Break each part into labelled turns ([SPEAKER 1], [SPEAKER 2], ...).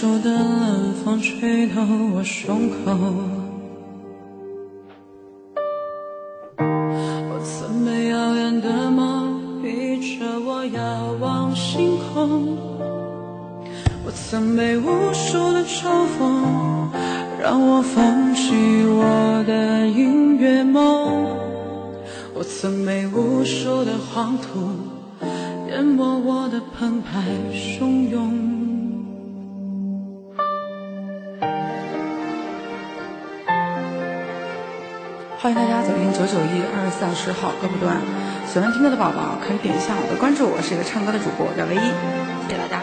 [SPEAKER 1] 手的冷风吹透我胸口。我曾被遥远的梦逼着我遥望星空，我曾被无数的嘲讽让我放弃我的音乐梦，我曾被无数的黄土淹没我的澎湃汹涌。
[SPEAKER 2] 欢迎大家走进九九一二十四小时好歌不断，喜欢听歌的宝宝可以点一下我的关注，我是一个唱歌的主播，我叫唯一，谢谢大家。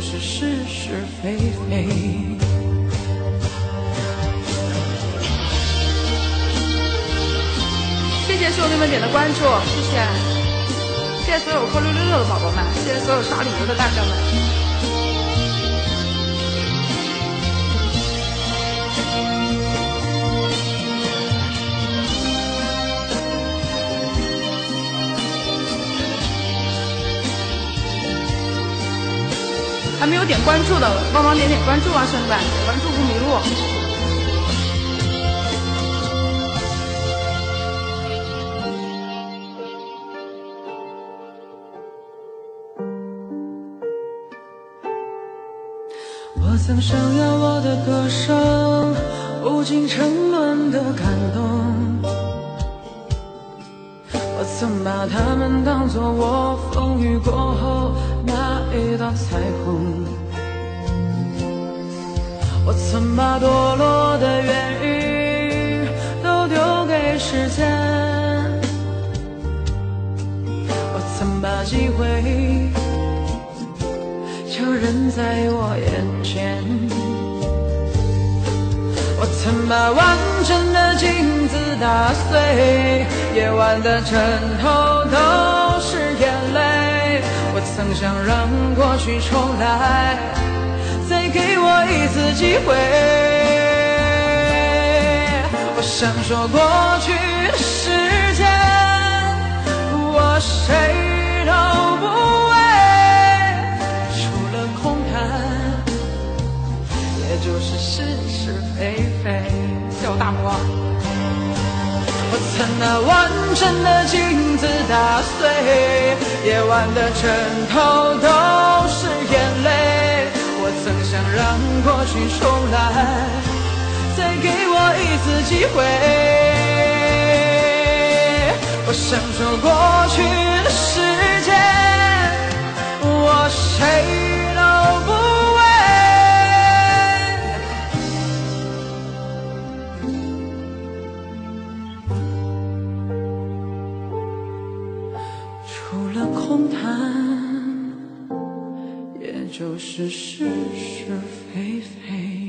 [SPEAKER 1] 是是是非非。
[SPEAKER 2] 谢谢兄弟们点的关注，谢谢，谢谢所有扣六六六的宝宝们，谢谢所有刷礼物的大哥们。还没有点关注的，帮忙点点关注啊，兄弟们，点关注不迷路。
[SPEAKER 1] 我曾想要我的歌声无尽沉沦的感动，我曾把它们当作我风雨过后。彩虹，我曾把堕落的原因都丢给时间，我曾把机会就扔在我眼前，我曾把完整的镜子打碎，夜晚的枕头都。曾想让过去重来，再给我一次机会。我想说过去曾拿完整的镜子打碎，夜晚的枕头都是眼泪。我曾想让过去重来，再给我一次机会。我想说过去的时间，我谁就是是是非非。